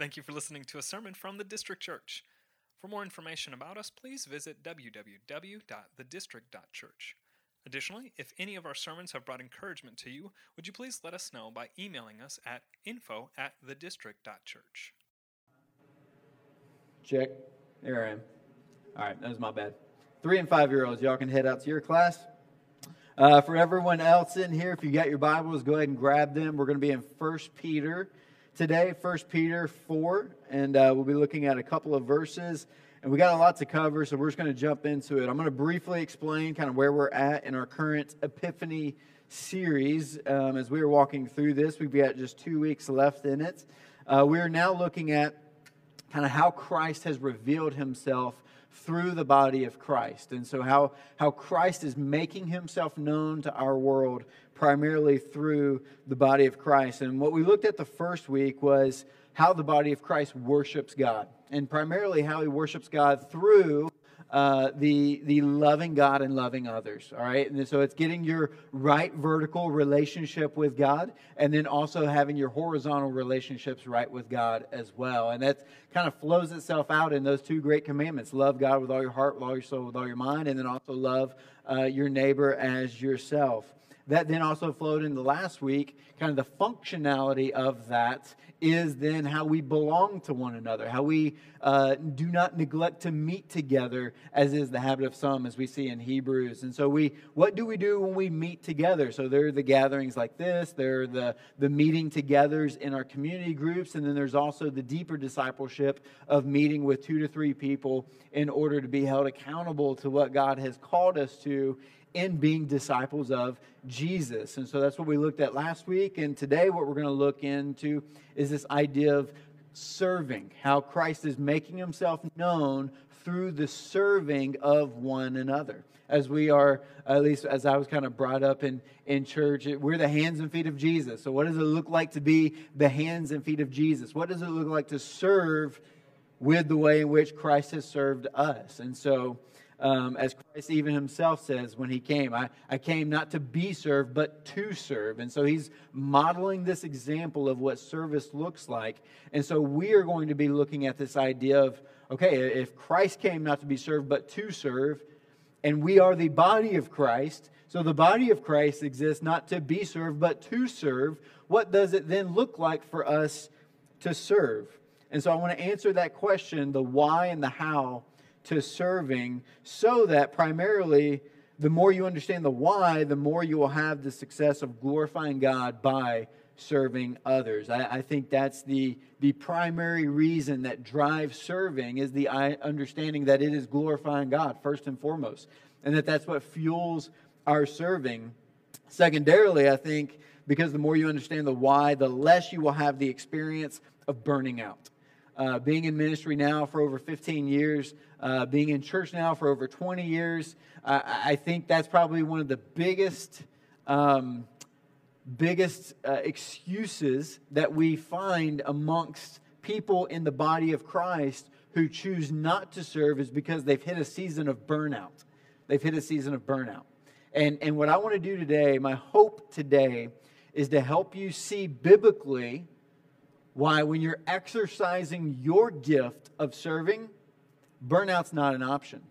Thank you for listening to a sermon from the District Church. For more information about us, please visit www.thedistrict.church. Additionally, if any of our sermons have brought encouragement to you, would you please let us know by emailing us at info at thedistrict.church. Check. There I am. All right, that was my bad. Three and five year olds, y'all can head out to your class. Uh, for everyone else in here, if you got your Bibles, go ahead and grab them. We're going to be in First Peter today, 1 Peter 4, and uh, we'll be looking at a couple of verses. And we got a lot to cover, so we're just going to jump into it. I'm going to briefly explain kind of where we're at in our current Epiphany series. Um, as we are walking through this, we've got just two weeks left in it. Uh, we are now looking at kind of how Christ has revealed himself through the body of Christ. And so, how, how Christ is making himself known to our world primarily through the body of Christ. And what we looked at the first week was how the body of Christ worships God, and primarily how he worships God through uh, the, the loving God and loving others. All right. And so it's getting your right vertical relationship with God and then also having your horizontal relationships right with God as well. And that kind of flows itself out in those two great commandments love God with all your heart, with all your soul, with all your mind, and then also love uh, your neighbor as yourself that then also flowed into last week. Kind of the functionality of that is then how we belong to one another, how we uh, do not neglect to meet together, as is the habit of some, as we see in Hebrews. And so, we what do we do when we meet together? So there are the gatherings like this, there are the the meeting togethers in our community groups, and then there's also the deeper discipleship of meeting with two to three people in order to be held accountable to what God has called us to in being disciples of Jesus. And so that's what we looked at last week. And today, what we're going to look into is this idea of serving, how Christ is making himself known through the serving of one another. As we are, at least as I was kind of brought up in, in church, we're the hands and feet of Jesus. So, what does it look like to be the hands and feet of Jesus? What does it look like to serve with the way in which Christ has served us? And so, um, as Christ even himself says when he came. I, I came not to be served, but to serve. And so he's modeling this example of what service looks like. And so we are going to be looking at this idea of okay, if Christ came not to be served, but to serve, and we are the body of Christ, so the body of Christ exists not to be served, but to serve, what does it then look like for us to serve? And so I want to answer that question the why and the how to serving so that primarily the more you understand the why, the more you will have the success of glorifying God by serving others. I, I, think that's the, the primary reason that drives serving is the understanding that it is glorifying God first and foremost, and that that's what fuels our serving. Secondarily, I think because the more you understand the why, the less you will have the experience of burning out. Uh, being in ministry now for over 15 years, uh, being in church now for over 20 years. I think that's probably one of the biggest, um, biggest uh, excuses that we find amongst people in the body of Christ who choose not to serve is because they've hit a season of burnout. They've hit a season of burnout. And, and what I want to do today, my hope today, is to help you see biblically why, when you're exercising your gift of serving, burnout's not an option.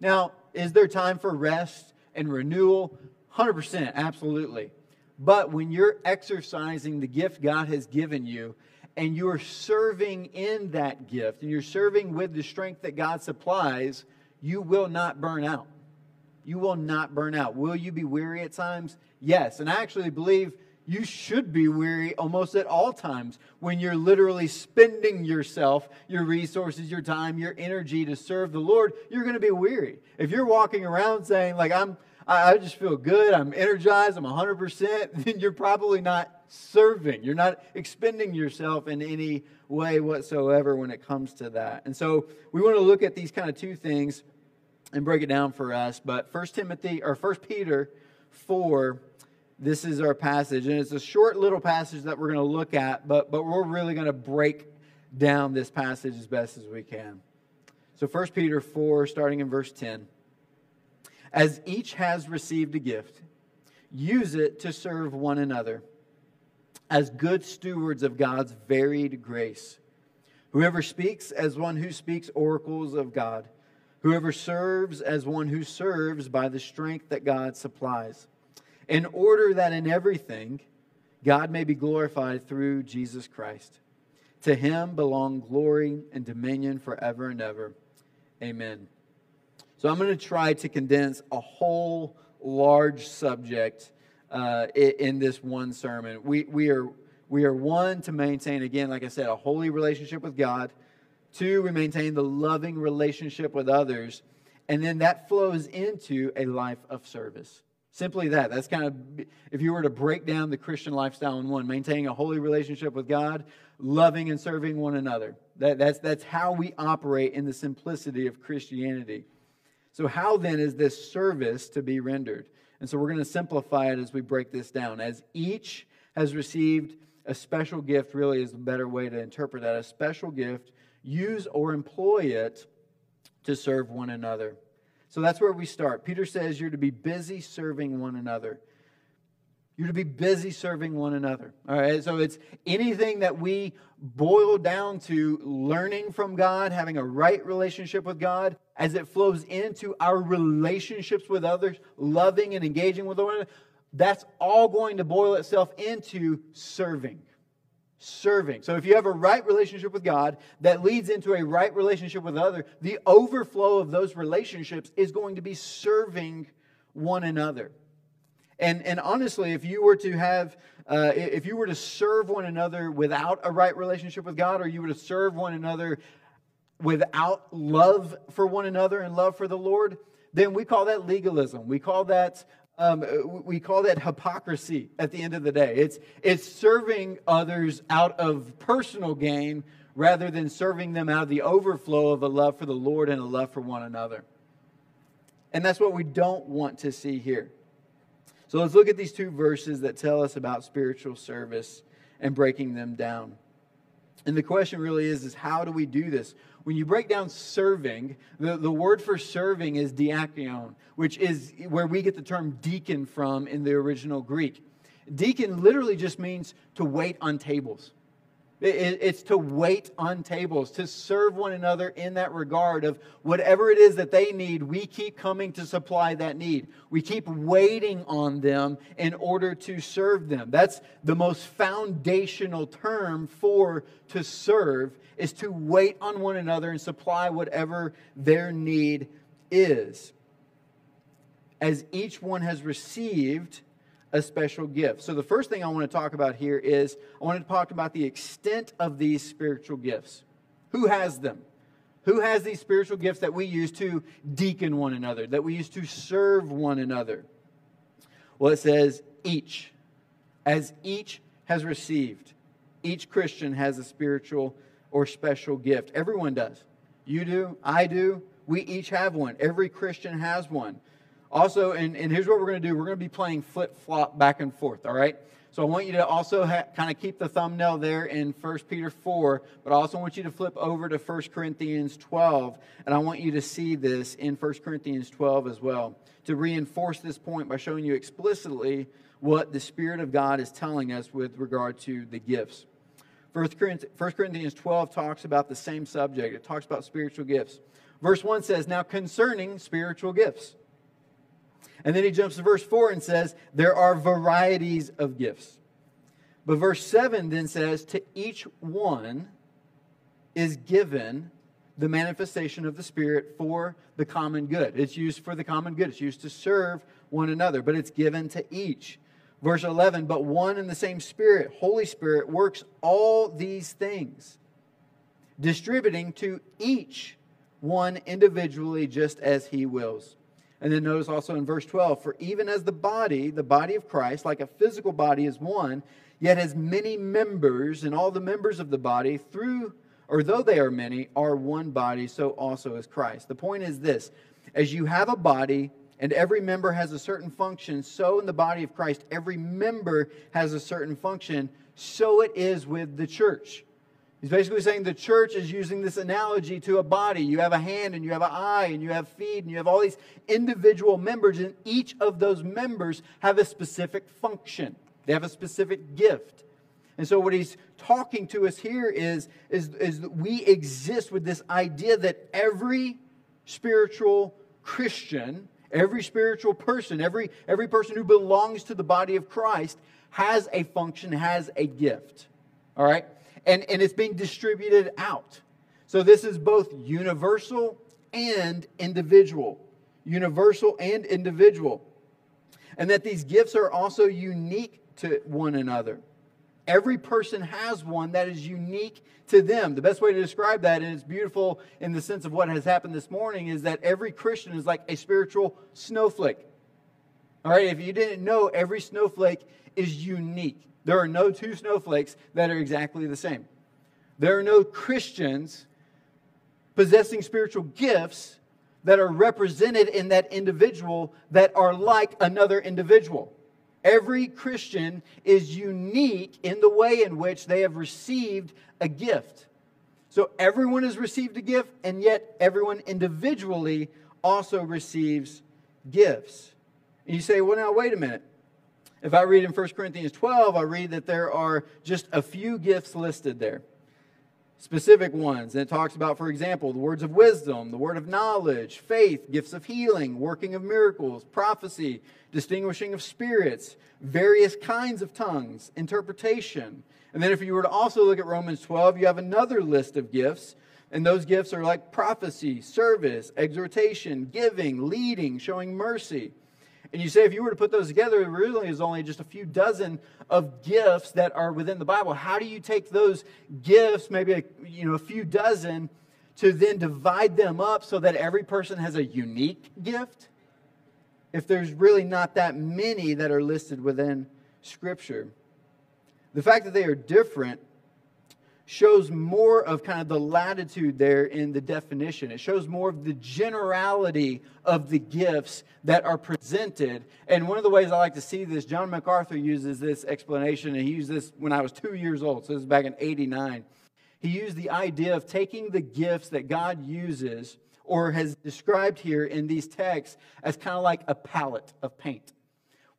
Now, is there time for rest and renewal? 100%, absolutely. But when you're exercising the gift God has given you and you're serving in that gift and you're serving with the strength that God supplies, you will not burn out. You will not burn out. Will you be weary at times? Yes. And I actually believe you should be weary almost at all times when you're literally spending yourself, your resources, your time, your energy to serve the Lord. You're going to be weary. If you're walking around saying, like, I'm, I just feel good, I'm energized, I'm 100%, then you're probably not serving. You're not expending yourself in any way whatsoever when it comes to that. And so we want to look at these kind of two things and break it down for us. But First Timothy or First Peter 4 this is our passage. And it's a short little passage that we're going to look at, but, but we're really going to break down this passage as best as we can. So 1 Peter 4, starting in verse 10. As each has received a gift, use it to serve one another as good stewards of God's varied grace. Whoever speaks as one who speaks oracles of God. Whoever serves as one who serves by the strength that God supplies. In order that in everything God may be glorified through Jesus Christ. To him belong glory and dominion forever and ever. Amen. So I'm going to try to condense a whole large subject uh, in this one sermon. We, we, are, we are one to maintain, again, like I said, a holy relationship with God. Two, we maintain the loving relationship with others. And then that flows into a life of service. Simply that. That's kind of, if you were to break down the Christian lifestyle in one, maintaining a holy relationship with God, loving and serving one another. That, that's, that's how we operate in the simplicity of Christianity. So, how then is this service to be rendered? And so, we're going to simplify it as we break this down. As each has received a special gift, really is a better way to interpret that. A special gift, use or employ it to serve one another. So that's where we start. Peter says you're to be busy serving one another. You're to be busy serving one another. All right. So it's anything that we boil down to learning from God, having a right relationship with God, as it flows into our relationships with others, loving and engaging with one another. That's all going to boil itself into serving serving. So if you have a right relationship with God that leads into a right relationship with other, the overflow of those relationships is going to be serving one another. And, and honestly, if you were to have, uh, if you were to serve one another without a right relationship with God, or you were to serve one another without love for one another and love for the Lord, then we call that legalism. We call that um, we call that hypocrisy at the end of the day. It's, it's serving others out of personal gain rather than serving them out of the overflow of a love for the Lord and a love for one another. And that's what we don't want to see here. So let's look at these two verses that tell us about spiritual service and breaking them down. And the question really is, is how do we do this? When you break down serving, the, the word for serving is diakonon, which is where we get the term deacon from in the original Greek. Deacon literally just means to wait on tables. It's to wait on tables, to serve one another in that regard of whatever it is that they need, we keep coming to supply that need. We keep waiting on them in order to serve them. That's the most foundational term for to serve is to wait on one another and supply whatever their need is. As each one has received, a special gift. So, the first thing I want to talk about here is I want to talk about the extent of these spiritual gifts. Who has them? Who has these spiritual gifts that we use to deacon one another, that we use to serve one another? Well, it says each. As each has received, each Christian has a spiritual or special gift. Everyone does. You do, I do, we each have one. Every Christian has one. Also, and, and here's what we're going to do we're going to be playing flip flop back and forth, all right? So I want you to also ha- kind of keep the thumbnail there in 1 Peter 4, but I also want you to flip over to 1 Corinthians 12, and I want you to see this in 1 Corinthians 12 as well to reinforce this point by showing you explicitly what the Spirit of God is telling us with regard to the gifts. 1 Corinthians 12 talks about the same subject, it talks about spiritual gifts. Verse 1 says, Now concerning spiritual gifts, and then he jumps to verse 4 and says, There are varieties of gifts. But verse 7 then says, To each one is given the manifestation of the Spirit for the common good. It's used for the common good, it's used to serve one another, but it's given to each. Verse 11, but one and the same Spirit, Holy Spirit, works all these things, distributing to each one individually just as he wills. And then notice also in verse 12, for even as the body, the body of Christ, like a physical body is one, yet has many members, and all the members of the body, through or though they are many, are one body, so also is Christ. The point is this as you have a body, and every member has a certain function, so in the body of Christ, every member has a certain function, so it is with the church. He's basically saying the church is using this analogy to a body. You have a hand and you have an eye and you have feet and you have all these individual members, and each of those members have a specific function. They have a specific gift. And so, what he's talking to us here is, is, is that we exist with this idea that every spiritual Christian, every spiritual person, every, every person who belongs to the body of Christ has a function, has a gift. All right? And, and it's being distributed out. So, this is both universal and individual. Universal and individual. And that these gifts are also unique to one another. Every person has one that is unique to them. The best way to describe that, and it's beautiful in the sense of what has happened this morning, is that every Christian is like a spiritual snowflake. All right, if you didn't know, every snowflake is unique. There are no two snowflakes that are exactly the same. There are no Christians possessing spiritual gifts that are represented in that individual that are like another individual. Every Christian is unique in the way in which they have received a gift. So everyone has received a gift, and yet everyone individually also receives gifts. And you say, well, now, wait a minute. If I read in 1 Corinthians 12, I read that there are just a few gifts listed there specific ones. And it talks about, for example, the words of wisdom, the word of knowledge, faith, gifts of healing, working of miracles, prophecy, distinguishing of spirits, various kinds of tongues, interpretation. And then if you were to also look at Romans 12, you have another list of gifts. And those gifts are like prophecy, service, exhortation, giving, leading, showing mercy. And you say, if you were to put those together, it really is only just a few dozen of gifts that are within the Bible. How do you take those gifts, maybe a, you know, a few dozen, to then divide them up so that every person has a unique gift? If there's really not that many that are listed within Scripture. The fact that they are different shows more of kind of the latitude there in the definition. It shows more of the generality of the gifts that are presented. And one of the ways I like to see this, John MacArthur uses this explanation, and he used this when I was two years old, so this is back in 89. He used the idea of taking the gifts that God uses or has described here in these texts as kind of like a palette of paint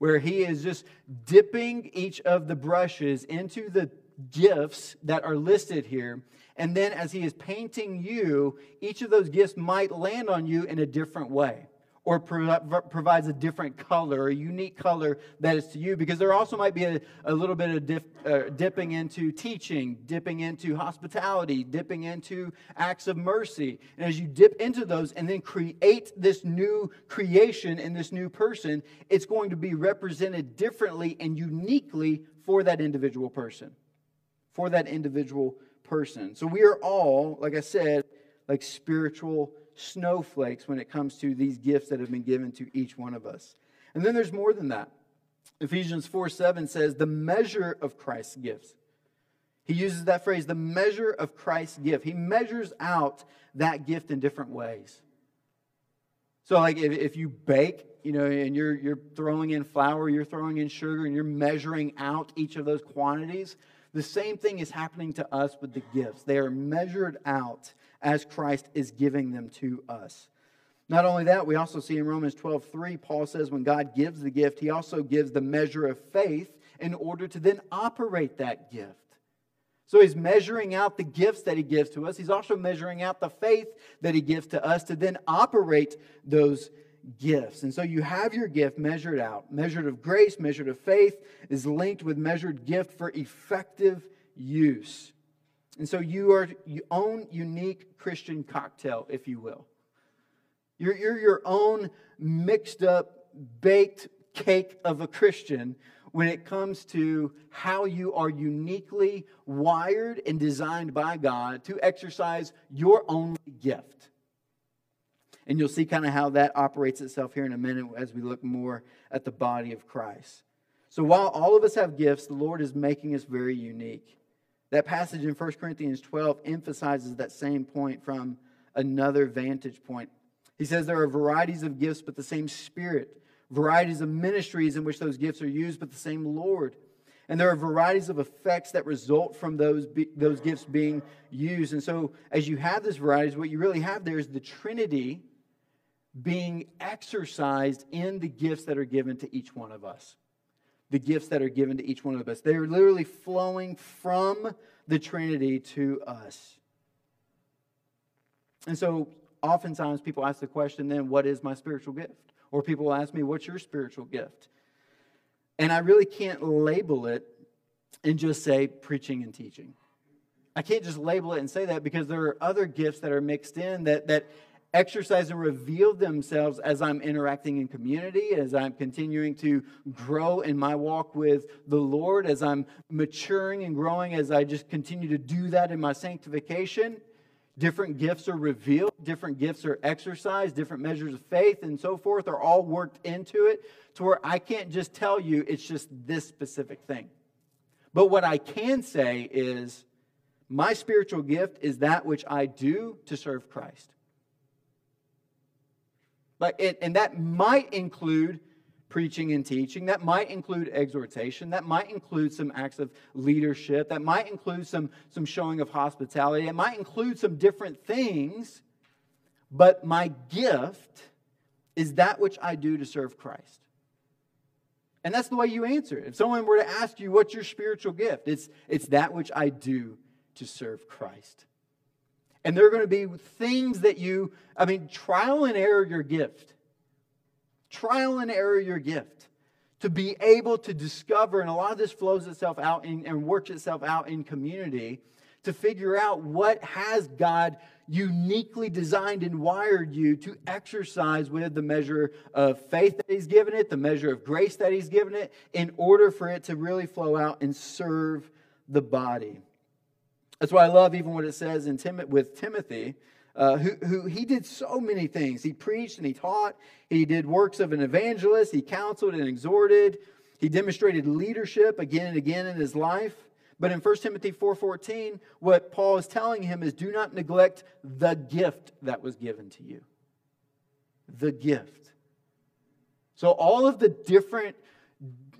where he is just dipping each of the brushes into the gifts that are listed here. And then as he is painting you, each of those gifts might land on you in a different way or pro- provides a different color, a unique color that is to you. Because there also might be a, a little bit of dip, uh, dipping into teaching, dipping into hospitality, dipping into acts of mercy. And as you dip into those and then create this new creation in this new person, it's going to be represented differently and uniquely for that individual person for that individual person. So we are all, like I said, like spiritual snowflakes when it comes to these gifts that have been given to each one of us. And then there's more than that. Ephesians 4 7 says, the measure of Christ's gifts. He uses that phrase, the measure of Christ's gift. He measures out that gift in different ways. So, like if, if you bake, you know, and you're, you're throwing in flour, you're throwing in sugar, and you're measuring out each of those quantities, the same thing is happening to us with the gifts. They are measured out as Christ is giving them to us. Not only that, we also see in Romans 12 3, Paul says when God gives the gift, he also gives the measure of faith in order to then operate that gift. So he's measuring out the gifts that he gives to us. He's also measuring out the faith that he gives to us to then operate those gifts. And so you have your gift measured out. Measured of grace, measured of faith is linked with measured gift for effective use. And so you are your own unique Christian cocktail, if you will. You're, you're your own mixed up, baked cake of a Christian when it comes to how you are uniquely wired and designed by God to exercise your own gift. And you'll see kind of how that operates itself here in a minute as we look more at the body of Christ. So while all of us have gifts, the Lord is making us very unique. That passage in 1 Corinthians 12 emphasizes that same point from another vantage point. He says there are varieties of gifts, but the same Spirit, varieties of ministries in which those gifts are used, but the same Lord. And there are varieties of effects that result from those, those gifts being used. And so, as you have this varieties, what you really have there is the Trinity being exercised in the gifts that are given to each one of us. the gifts that are given to each one of us. They're literally flowing from the Trinity to us. And so oftentimes people ask the question then, what is my spiritual gift? Or people ask me, what's your spiritual gift? And I really can't label it and just say preaching and teaching. I can't just label it and say that because there are other gifts that are mixed in that, that exercise and reveal themselves as I'm interacting in community, as I'm continuing to grow in my walk with the Lord, as I'm maturing and growing, as I just continue to do that in my sanctification. Different gifts are revealed, different gifts are exercised, different measures of faith and so forth are all worked into it to where I can't just tell you it's just this specific thing. But what I can say is my spiritual gift is that which I do to serve Christ. But it, and that might include preaching and teaching. That might include exhortation. That might include some acts of leadership. That might include some, some showing of hospitality. It might include some different things. But my gift is that which I do to serve Christ. And that's the way you answer it. If someone were to ask you, what's your spiritual gift? It's, it's that which I do to serve Christ. And there are going to be things that you, I mean, trial and error your gift. Trial and error your gift. To be able to discover, and a lot of this flows itself out in, and works itself out in community, to figure out what has God uniquely designed and wired you to exercise with the measure of faith that He's given it, the measure of grace that He's given it, in order for it to really flow out and serve the body. That's why I love even what it says in Tim- with Timothy, uh, who, who he did so many things. He preached and he taught. He did works of an evangelist. He counseled and exhorted. He demonstrated leadership again and again in his life. But in 1 Timothy 4:14, what Paul is telling him is do not neglect the gift that was given to you. The gift. So all of the different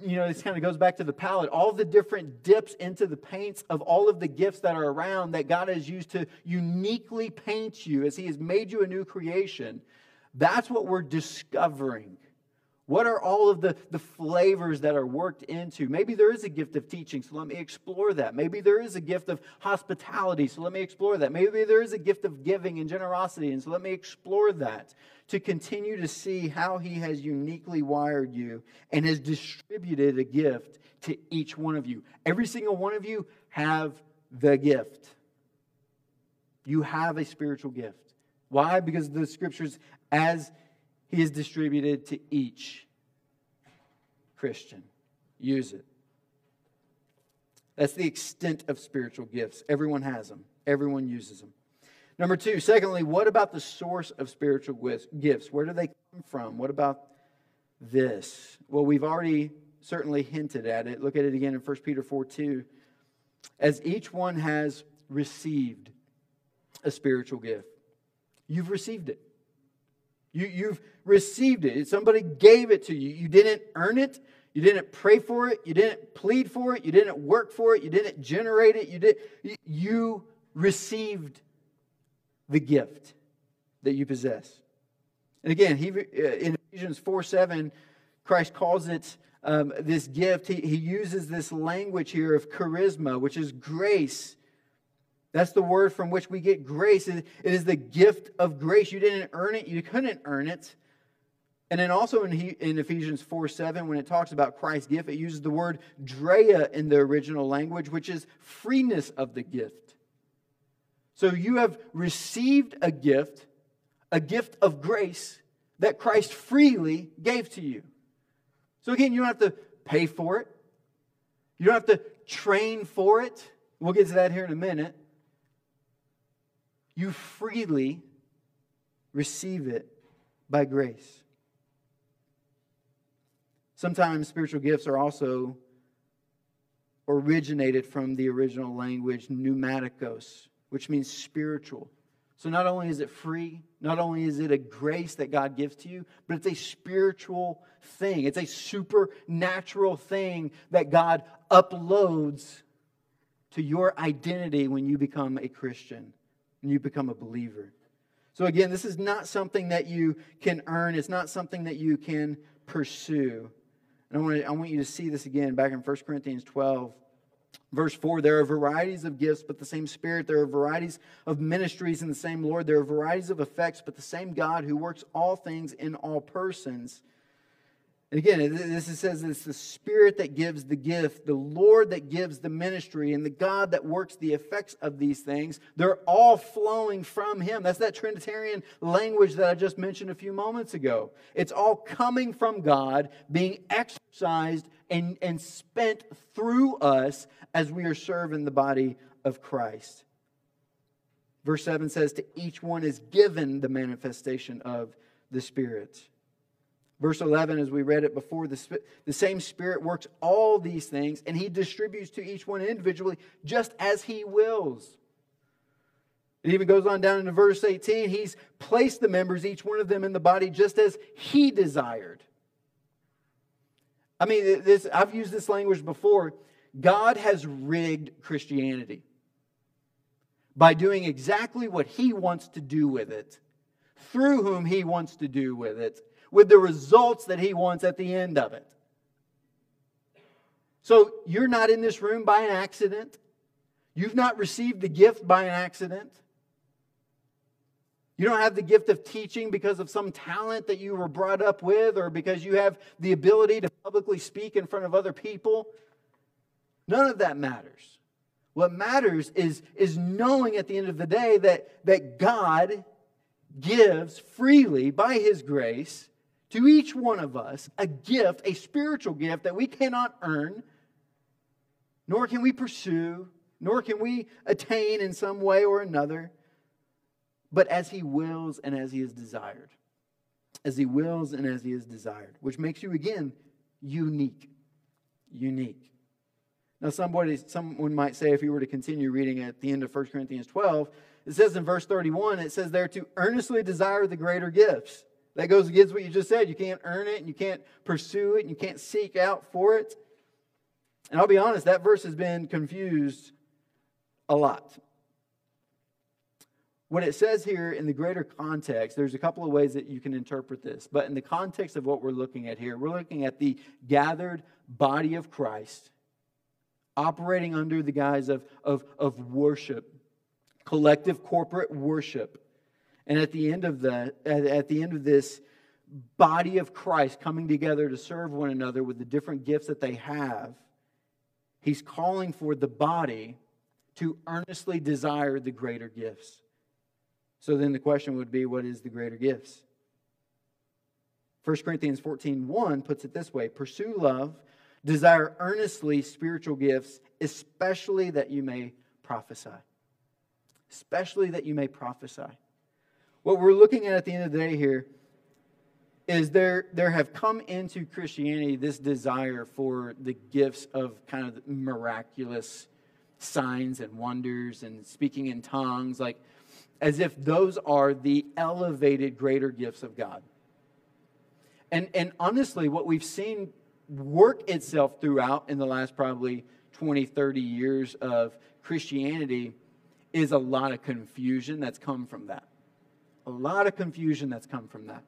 you know, this kind of goes back to the palette, all the different dips into the paints of all of the gifts that are around that God has used to uniquely paint you as He has made you a new creation. That's what we're discovering. What are all of the, the flavors that are worked into? Maybe there is a gift of teaching, so let me explore that. Maybe there is a gift of hospitality, so let me explore that. Maybe there is a gift of giving and generosity, and so let me explore that to continue to see how He has uniquely wired you and has distributed a gift to each one of you. Every single one of you have the gift. You have a spiritual gift. Why? Because the scriptures, as he is distributed to each Christian. Use it. That's the extent of spiritual gifts. Everyone has them, everyone uses them. Number two, secondly, what about the source of spiritual gifts? Where do they come from? What about this? Well, we've already certainly hinted at it. Look at it again in 1 Peter 4 2. As each one has received a spiritual gift, you've received it. You, you've received it. Somebody gave it to you. You didn't earn it. You didn't pray for it. You didn't plead for it. You didn't work for it. You didn't generate it. You, did, you received the gift that you possess. And again, he, uh, in Ephesians 4 7, Christ calls it um, this gift. He, he uses this language here of charisma, which is grace that's the word from which we get grace. It is the gift of grace. You didn't earn it, you couldn't earn it. And then also in, in Ephesians 4 7, when it talks about Christ's gift, it uses the word drea in the original language, which is freeness of the gift. So you have received a gift, a gift of grace that Christ freely gave to you. So again, you don't have to pay for it, you don't have to train for it. We'll get to that here in a minute you freely receive it by grace. Sometimes spiritual gifts are also originated from the original language pneumatikos, which means spiritual. So not only is it free, not only is it a grace that God gives to you, but it's a spiritual thing. It's a supernatural thing that God uploads to your identity when you become a Christian and you become a believer. So, again, this is not something that you can earn, it's not something that you can pursue. And I want, to, I want you to see this again back in 1 Corinthians 12. Verse 4 There are varieties of gifts, but the same Spirit. There are varieties of ministries in the same Lord. There are varieties of effects, but the same God who works all things in all persons. And again, this says it's the Spirit that gives the gift, the Lord that gives the ministry, and the God that works the effects of these things. They're all flowing from Him. That's that Trinitarian language that I just mentioned a few moments ago. It's all coming from God, being exercised and, and spent through us as we are serving the body of Christ. Verse 7 says, To each one is given the manifestation of the Spirit. Verse 11, as we read it before, the, the same Spirit works all these things, and He distributes to each one individually just as He wills. It even goes on down into verse 18. He's placed the members, each one of them, in the body just as He desired. I mean, this, I've used this language before. God has rigged Christianity by doing exactly what He wants to do with it, through whom He wants to do with it, with the results that He wants at the end of it. So you're not in this room by an accident. You've not received the gift by an accident. You don't have the gift of teaching because of some talent that you were brought up with or because you have the ability to publicly speak in front of other people. None of that matters. What matters is, is knowing at the end of the day that, that God gives freely by His grace to each one of us a gift, a spiritual gift that we cannot earn, nor can we pursue, nor can we attain in some way or another, but as He wills and as He is desired. As He wills and as He is desired, which makes you, again, unique. Unique. Now, somebody, someone might say, if you were to continue reading at the end of 1 Corinthians 12, it says in verse 31, it says there to earnestly desire the greater gifts. That goes against what you just said. You can't earn it, and you can't pursue it, and you can't seek out for it. And I'll be honest, that verse has been confused a lot. What it says here in the greater context, there's a couple of ways that you can interpret this. But in the context of what we're looking at here, we're looking at the gathered body of Christ operating under the guise of, of, of worship, collective corporate worship. And at the end of at, at the end of this body of Christ coming together to serve one another with the different gifts that they have, he's calling for the body to earnestly desire the greater gifts. So then the question would be what is the greater gifts? 1 Corinthians 14 1 puts it this way Pursue love, desire earnestly spiritual gifts, especially that you may prophesy. Especially that you may prophesy. What we're looking at at the end of the day here is there, there have come into Christianity this desire for the gifts of kind of miraculous signs and wonders and speaking in tongues, like as if those are the elevated greater gifts of God. And, and honestly, what we've seen work itself throughout in the last probably 20, 30 years of Christianity is a lot of confusion that's come from that. A lot of confusion that's come from that.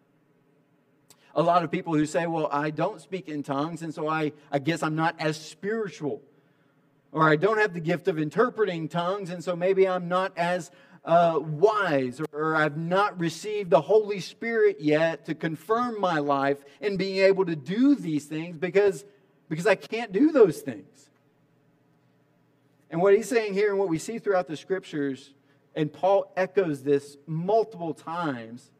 A lot of people who say, well, I don't speak in tongues, and so I, I guess I'm not as spiritual. Or I don't have the gift of interpreting tongues, and so maybe I'm not as uh, wise, or, or I've not received the Holy Spirit yet to confirm my life in being able to do these things because, because I can't do those things. And what he's saying here, and what we see throughout the scriptures, and Paul echoes this multiple times,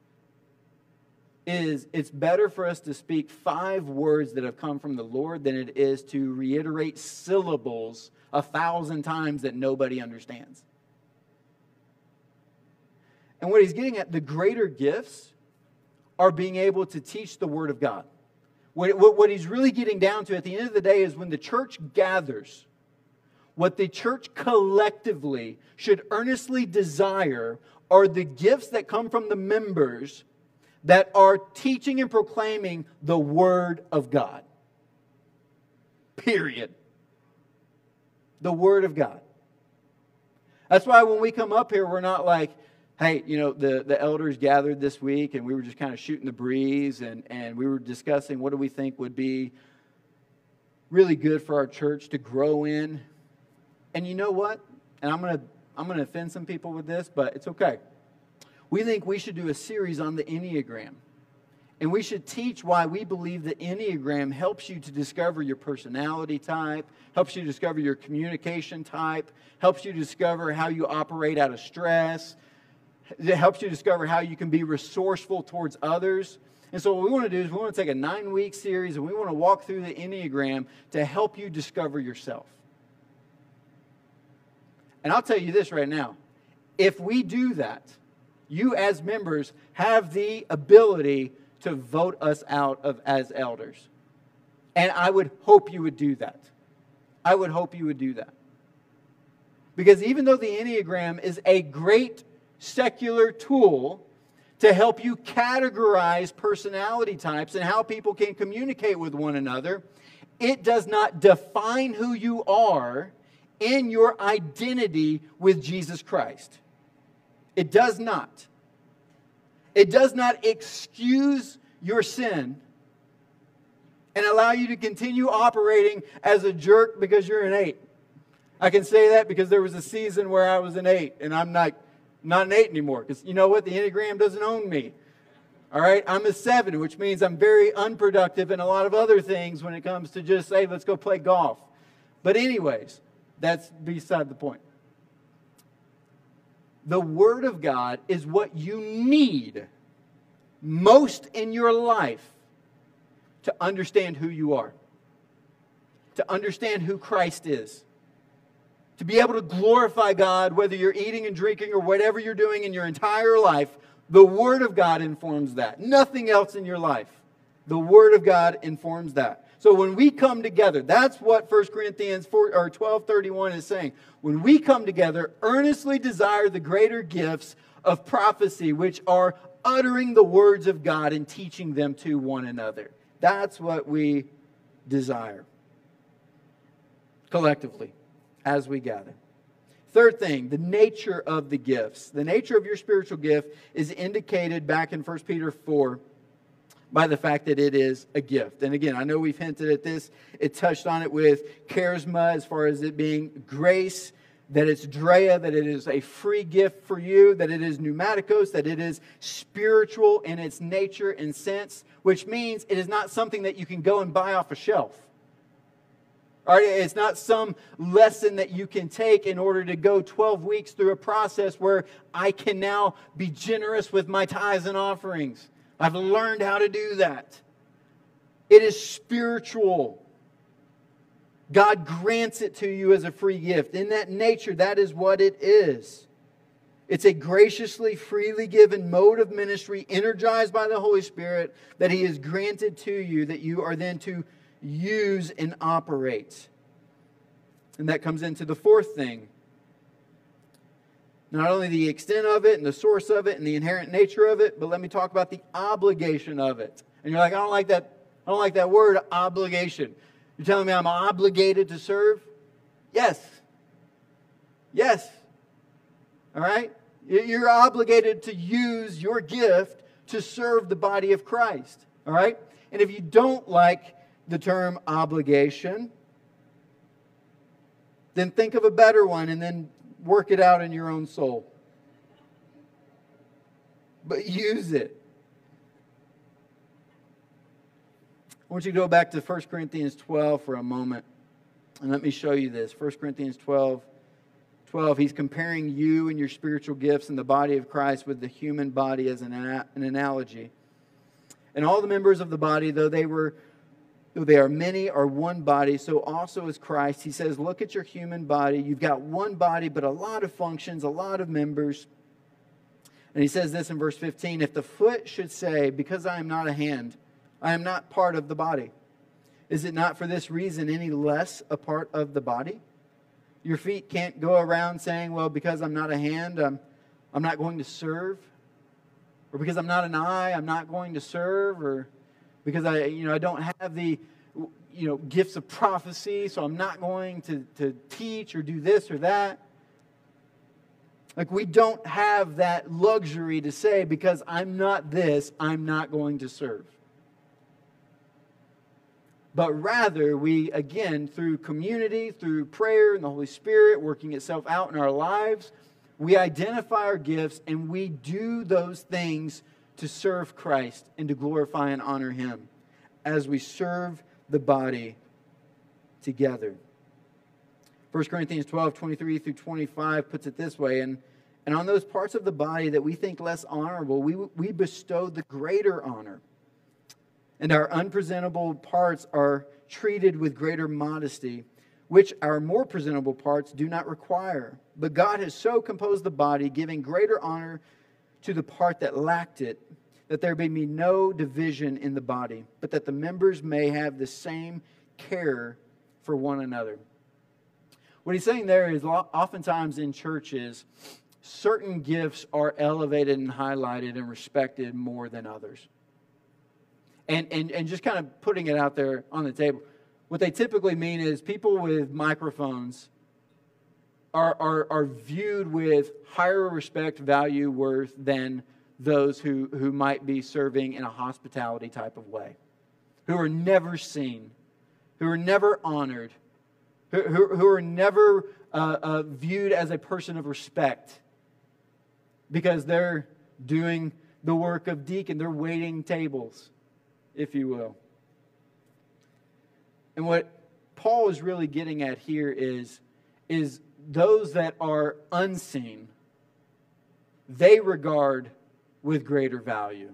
is it's better for us to speak five words that have come from the Lord than it is to reiterate syllables a thousand times that nobody understands. And what he's getting at, the greater gifts are being able to teach the Word of God. What, what, what he's really getting down to at the end of the day is when the church gathers, what the church collectively should earnestly desire are the gifts that come from the members that are teaching and proclaiming the Word of God. Period. The Word of God. That's why when we come up here, we're not like, hey, you know, the, the elders gathered this week and we were just kind of shooting the breeze and, and we were discussing what do we think would be really good for our church to grow in. And you know what? And I'm going to I'm going to offend some people with this, but it's okay. We think we should do a series on the Enneagram. And we should teach why we believe the Enneagram helps you to discover your personality type, helps you discover your communication type, helps you discover how you operate out of stress, it helps you discover how you can be resourceful towards others. And so, what we want to do is we want to take a nine week series and we want to walk through the Enneagram to help you discover yourself. And I'll tell you this right now if we do that, you as members have the ability to vote us out of as elders. And I would hope you would do that. I would hope you would do that. Because even though the Enneagram is a great secular tool to help you categorize personality types and how people can communicate with one another, it does not define who you are in your identity with Jesus Christ. It does not. It does not excuse your sin and allow you to continue operating as a jerk because you're an eight. I can say that because there was a season where I was an eight and I'm not, not an eight anymore because you know what? The Enneagram doesn't own me. All right, I'm a seven, which means I'm very unproductive in a lot of other things when it comes to just say, let's go play golf. But, anyways, that's beside the point. The Word of God is what you need most in your life to understand who you are, to understand who Christ is, to be able to glorify God, whether you're eating and drinking or whatever you're doing in your entire life. The Word of God informs that. Nothing else in your life. The Word of God informs that. So when we come together, that's what 1 Corinthians 4, or 12:31 is saying. When we come together, earnestly desire the greater gifts of prophecy, which are uttering the words of God and teaching them to one another. That's what we desire collectively as we gather. Third thing, the nature of the gifts. The nature of your spiritual gift is indicated back in 1 Peter 4 by the fact that it is a gift. And again, I know we've hinted at this. It touched on it with charisma as far as it being grace, that it's Drea, that it is a free gift for you, that it is pneumatikos, that it is spiritual in its nature and sense, which means it is not something that you can go and buy off a shelf. All right, it's not some lesson that you can take in order to go 12 weeks through a process where I can now be generous with my tithes and offerings. I've learned how to do that. It is spiritual. God grants it to you as a free gift. In that nature, that is what it is. It's a graciously, freely given mode of ministry, energized by the Holy Spirit, that He has granted to you, that you are then to use and operate. And that comes into the fourth thing not only the extent of it and the source of it and the inherent nature of it, but let me talk about the obligation of it. And you're like, I don't like that, I don't like that word obligation. You're telling me I'm obligated to serve? Yes. Yes. All right? You're obligated to use your gift to serve the body of Christ. All right? And if you don't like the term obligation, then think of a better one and then work it out in your own soul. But use it. I want you to go back to 1 Corinthians 12 for a moment. And let me show you this. 1 Corinthians 12, 12. He's comparing you and your spiritual gifts in the body of Christ with the human body as an, an analogy. And all the members of the body, though they were they are many, are one body, so also is Christ. He says, Look at your human body. You've got one body, but a lot of functions, a lot of members. And he says this in verse 15 If the foot should say, Because I am not a hand, I am not part of the body, is it not for this reason any less a part of the body? Your feet can't go around saying, Well, because I'm not a hand, I'm, I'm not going to serve. Or because I'm not an eye, I'm not going to serve. Or because I, you know, I don't have the, you know, gifts of prophecy, so I'm not going to, to teach or do this or that. Like, we don't have that luxury to say, because I'm not this, I'm not going to serve. but rather we, again, through community, through prayer and the Holy Spirit working itself out in our lives, we identify our gifts and we do those things to serve Christ and to glorify and honor Him as we serve the body together. 1 Corinthians 12, 23 through 25 puts it this way and, and on those parts of the body that we think less honorable, we, we bestow the greater honor. And our unpresentable parts are treated with greater modesty, which our more presentable parts do not require. But God has so composed the body, giving greater honor to the part that lacked it, that there may be no division in the body, but that the members may have the same care for one another. What he's saying there is oftentimes in churches, certain gifts are elevated and highlighted and respected more than others. And, and, and just kind of putting it out there on the table, what they typically mean is people with microphones are, are, are viewed with higher respect, value, worth than those who, who might be serving in a hospitality type of way, who are never seen, who are never honored, who, who, who are never uh, uh, viewed as a person of respect because they're doing the work of deacon, they're waiting tables, if you will. And what Paul is really getting at here is, is those that are unseen, they regard with greater value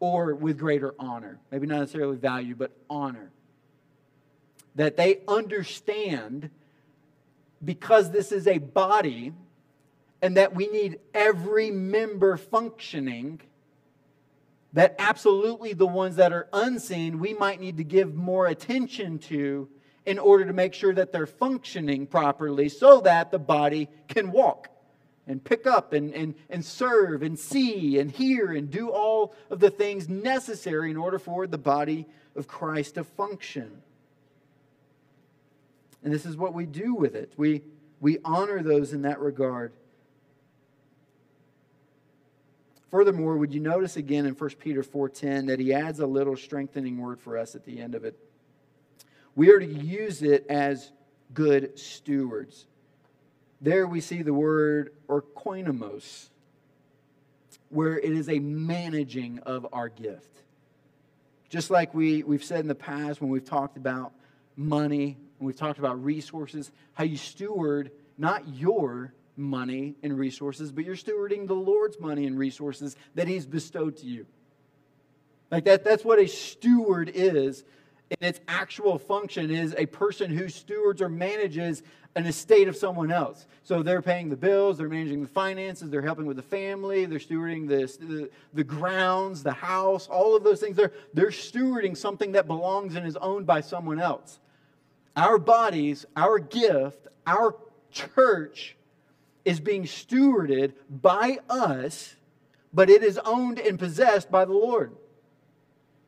or with greater honor. Maybe not necessarily value, but honor. That they understand because this is a body and that we need every member functioning, that absolutely the ones that are unseen we might need to give more attention to in order to make sure that they're functioning properly so that the body can walk and pick up and, and, and serve and see and hear and do all of the things necessary in order for the body of Christ to function. And this is what we do with it. We, we honor those in that regard. Furthermore, would you notice again in 1 Peter 4:10 that he adds a little strengthening word for us at the end of it? We are to use it as good stewards. There we see the word oikonomos, where it is a managing of our gift. Just like we, we've said in the past when we've talked about money, when we've talked about resources, how you steward not your money and resources, but you're stewarding the Lord's money and resources that He's bestowed to you. Like that, that's what a steward is in its actual function is a person who stewards or manages an estate of someone else. So they're paying the bills, they're managing the finances, they're helping with the family, they're stewarding the, the, the grounds, the house, all of those things. They're, they're stewarding something that belongs and is owned by someone else. Our bodies, our gift, our church is being stewarded by us, but it is owned and possessed by the Lord.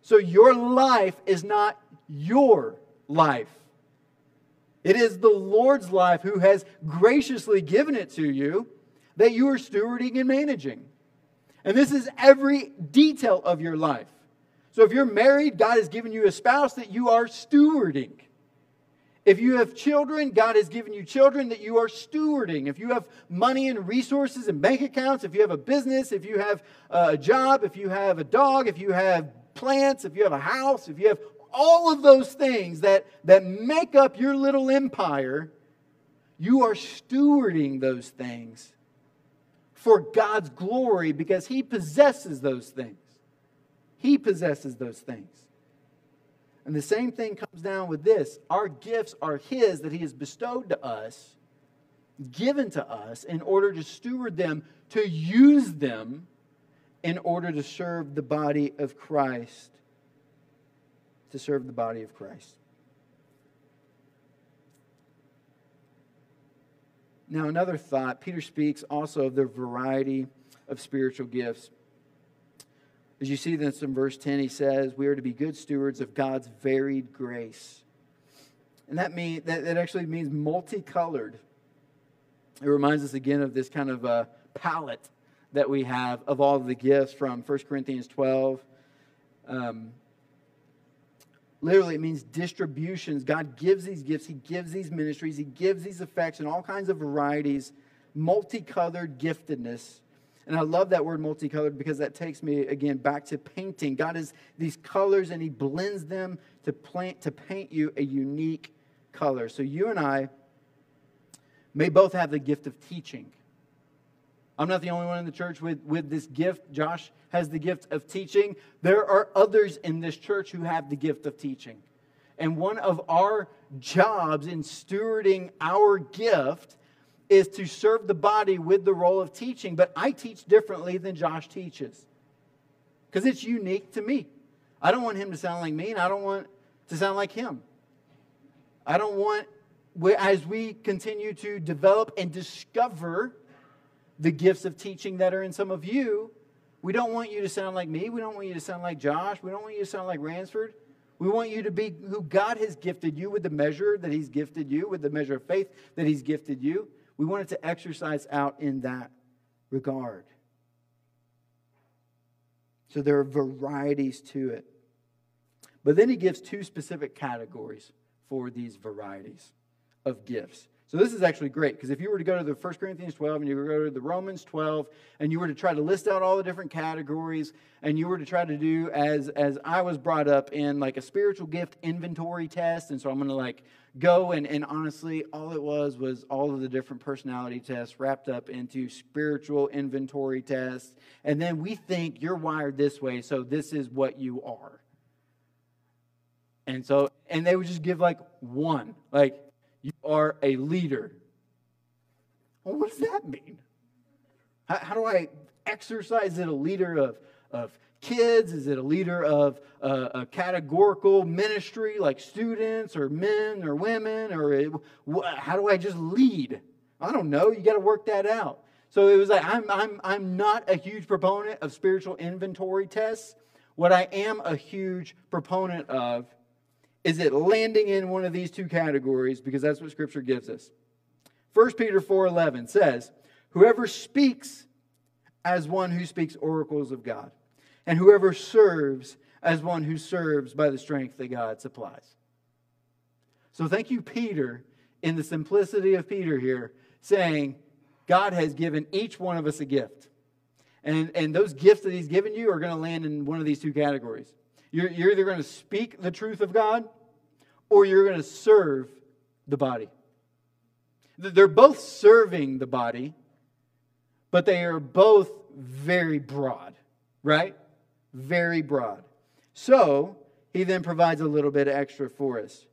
So your life is not your life. It is the Lord's life who has graciously given it to you that you are stewarding and managing. And this is every detail of your life. So if you're married, God has given you a spouse that you are stewarding. If you have children, God has given you children that you are stewarding. If you have money and resources and bank accounts, if you have a business, if you have uh, a job, if you have a dog, if you have plants, if you have a house, if you have all of those things that, that make up your little empire, you are stewarding those things for God's glory because He possesses those things. He possesses those things. And the same thing comes down with this our gifts are His that He has bestowed to us, given to us, in order to steward them, to use them in order to serve the body of Christ to serve the body of Christ. Now, another thought Peter speaks also of the variety of spiritual gifts. As you see this in verse 10, he says, We are to be good stewards of God's varied grace. And that, mean, that, that actually means multicolored. It reminds us again of this kind of a palette that we have of all the gifts from 1 Corinthians 12. Um, literally it means distributions. God gives these gifts, He gives these ministries, He gives these effects in all kinds of varieties, multicolored giftedness. And I love that word multicolored because that takes me again back to painting. God has these colors and He blends them to, plant, to paint you a unique color. So you and I may both have the gift of teaching. I'm not the only one in the church with, with this gift. Josh has the gift of teaching. There are others in this church who have the gift of teaching. And one of our jobs in stewarding our gift is to serve the body with the role of teaching. But I teach differently than Josh teaches because it's unique to me. I don't want him to sound like me, and I don't want to sound like him. I don't want, as we continue to develop and discover the gifts of teaching that are in some of you, we don't want you to sound like me. We don't want you to sound like Josh. We don't want you to sound like Ransford. We want you to be who God has gifted you with the measure that He's gifted you, with the measure of faith that He's gifted you. We want it to exercise out in that regard. So there are varieties to it. But then he gives two specific categories for these varieties of gifts. So this is actually great because if you were to go to the 1 Corinthians 12 and you were to go to the Romans 12 and you were to try to list out all the different categories and you were to try to do as as I was brought up in like a spiritual gift inventory test and so I'm going to like go and and honestly all it was was all of the different personality tests wrapped up into spiritual inventory tests and then we think you're wired this way so this is what you are. And so and they would just give like one like you are a leader. Well, what does that mean? How, how do I exercise? Is it a leader of, of kids? Is it a leader of uh, a categorical ministry like students or men or women? Or it, how do I just lead? I don't know. You got to work that out. So it was like, I'm, I'm, I'm not a huge proponent of spiritual inventory tests. What I am a huge proponent of is it landing in one of these two categories? Because that's what scripture gives us. 1 peter 4.11 says whoever speaks as one who speaks oracles of god and whoever serves as one who serves by the strength that god supplies. So thank you peter in the simplicity of peter here saying god has given each one of us a gift. And, and those gifts that he's given you are going to land in one of these two categories you're, you're either going to speak the truth of God or you're going to serve the body. They're both serving the body, but they are both very broad, right? Very broad. So, he then provides a little bit extra for us.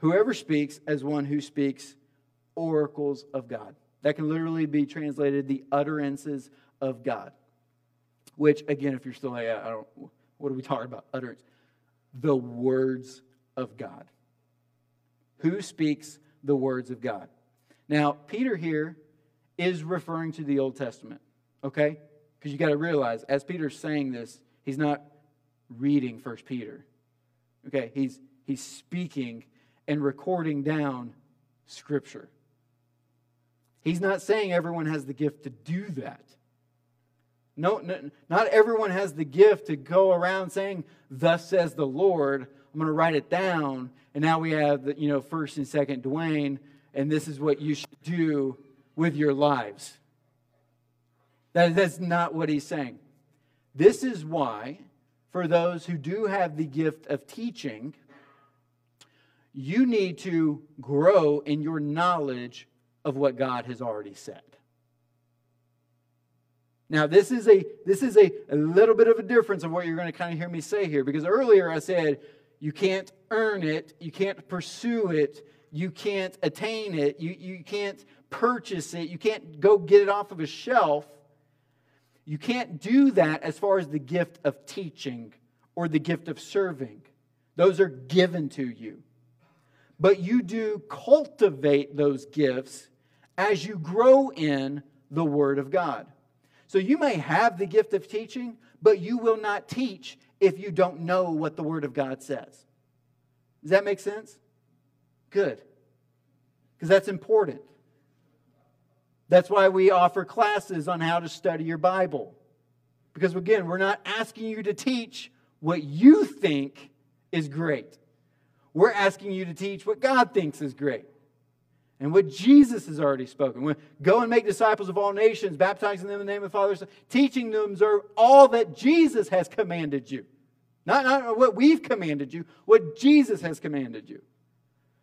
Whoever speaks as one who speaks oracles of God. That can literally be translated the utterances of God. Which, again, if you're still like, I don't, what are we talking about? Utterance. The words of God. Who speaks the words of God? Now, Peter here is referring to the Old Testament, okay? Because you got to realize, as Peter's saying this, he's not reading First Peter. Okay, he's he's speaking and recording down Scripture. He's not saying everyone has the gift to do that. No, no, not everyone has the gift to go around saying, Thus says the Lord. I'm going to write it down. And now we have the, you know, first and second Dwayne, and this is what you should do with your lives. That, that's not what he's saying. This is why, for those who do have the gift of teaching, you need to grow in your knowledge of what God has already said. Now, this is a this is a, a little bit of a difference of what you're going to kind of hear me say here, because earlier I said you can't earn it, you can't pursue it, you can't attain it, you, you can't purchase it, you can't go get it off of a shelf. You can't do that as far as the gift of teaching or the gift of serving. Those are given to you. But you do cultivate those gifts as you grow in the Word of God. So you may have the gift of teaching, but you will not teach if you don't know what the Word of God says. Does that make sense? Good. Because that's important. That's why we offer classes on how to study your Bible. Because again, we're not asking you to teach what you think is great. We're asking you to teach what God thinks is great and what Jesus has already spoken. Go and make disciples of all nations, baptizing them in the name of the Father, teaching them to observe all that Jesus has commanded you. Not, not what we've commanded you, what Jesus has commanded you.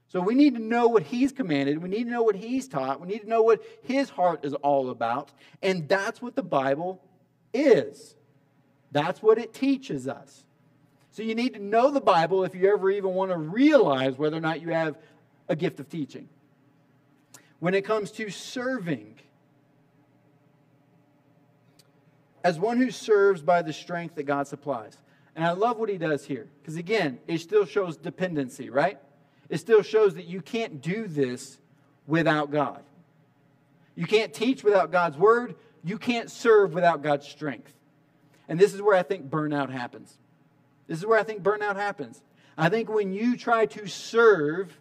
So we need to know what he's commanded. We need to know what he's taught. We need to know what his heart is all about. And that's what the Bible is. That's what it teaches us. So you need to know the Bible if you ever even want to realize whether or not you have a gift of teaching. When it comes to serving, as one who serves by the strength that God supplies. And I love what he does here, because again, it still shows dependency, right? It still shows that you can't do this without God. You can't teach without God's word. You can't serve without God's strength. And this is where I think burnout happens. This is where I think burnout happens. I think when you try to serve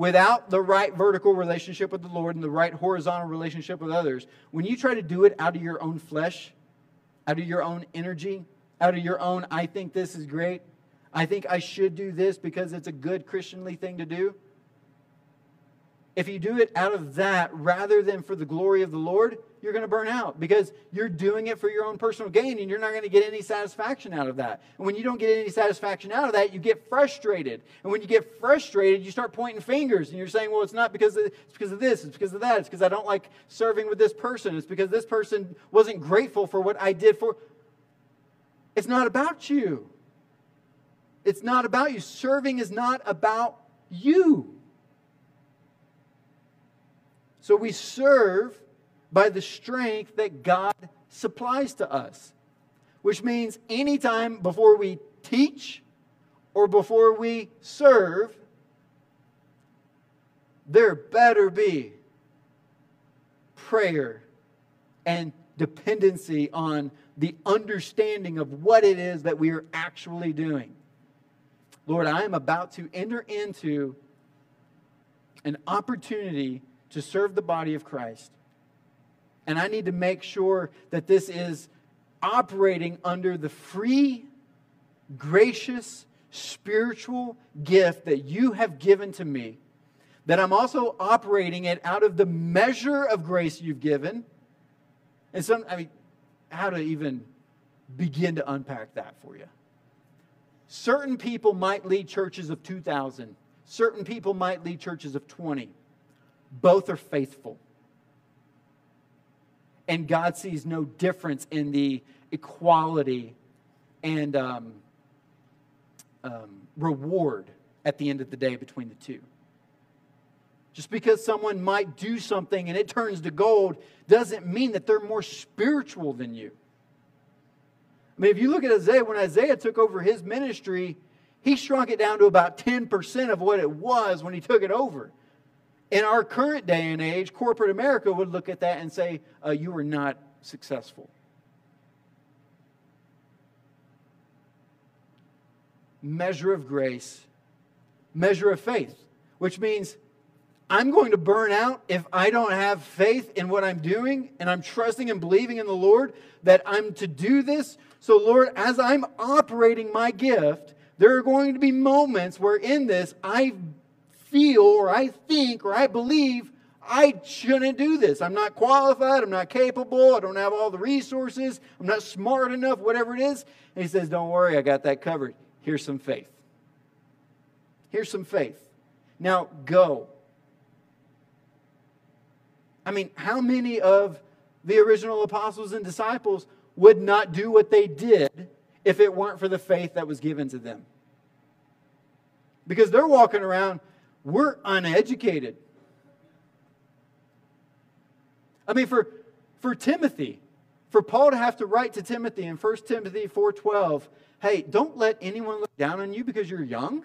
without the right vertical relationship with the Lord and the right horizontal relationship with others, when you try to do it out of your own flesh, out of your own energy, out of your own, I think this is great, I think I should do this because it's a good Christianly thing to do. If you do it out of that rather than for the glory of the Lord, you're going to burn out because you're doing it for your own personal gain and you're not going to get any satisfaction out of that. And when you don't get any satisfaction out of that, you get frustrated. And when you get frustrated, you start pointing fingers and you're saying, well, it's not because of, it's because of this, it's because of that, it's because I don't like serving with this person, it's because this person wasn't grateful for what I did for. It's not about you. It's not about you. Serving is not about you. So we serve by the strength that God supplies to us, which means anytime before we teach or before we serve, there better be prayer and dependency on the understanding of what it is that we are actually doing. Lord, I am about to enter into an opportunity to serve the body of Christ. And I need to make sure that this is operating under the free, gracious, spiritual gift that you have given to me. That I'm also operating it out of the measure of grace you've given. And some, I mean, how to even begin to unpack that for you. Certain people might lead churches of 2,000. Certain people might lead churches of 20. Both are faithful and God sees no difference in the equality and um, um, reward at the end of the day between the two. Just because someone might do something and it turns to gold doesn't mean that they're more spiritual than you. I mean, if you look at Isaiah, when Isaiah took over his ministry, he shrunk it down to about 10% of what it was when he took it over. In our current day and age, corporate America would look at that and say, uh, You were not successful. Measure of grace, measure of faith, which means I'm going to burn out if I don't have faith in what I'm doing and I'm trusting and believing in the Lord that I'm to do this. So, Lord, as I'm operating my gift, there are going to be moments where in this I feel or I think or I believe I shouldn't do this. I'm not qualified. I'm not capable. I don't have all the resources. I'm not smart enough, whatever it is. And he says, Don't worry, I got that covered. Here's some faith. Here's some faith. Now go. I mean, how many of the original apostles and disciples would not do what they did if it weren't for the faith that was given to them? Because they're walking around we're uneducated. I mean, for, for Timothy, for Paul to have to write to Timothy in 1 Timothy 4.12, hey, don't let anyone look down on you because you're young,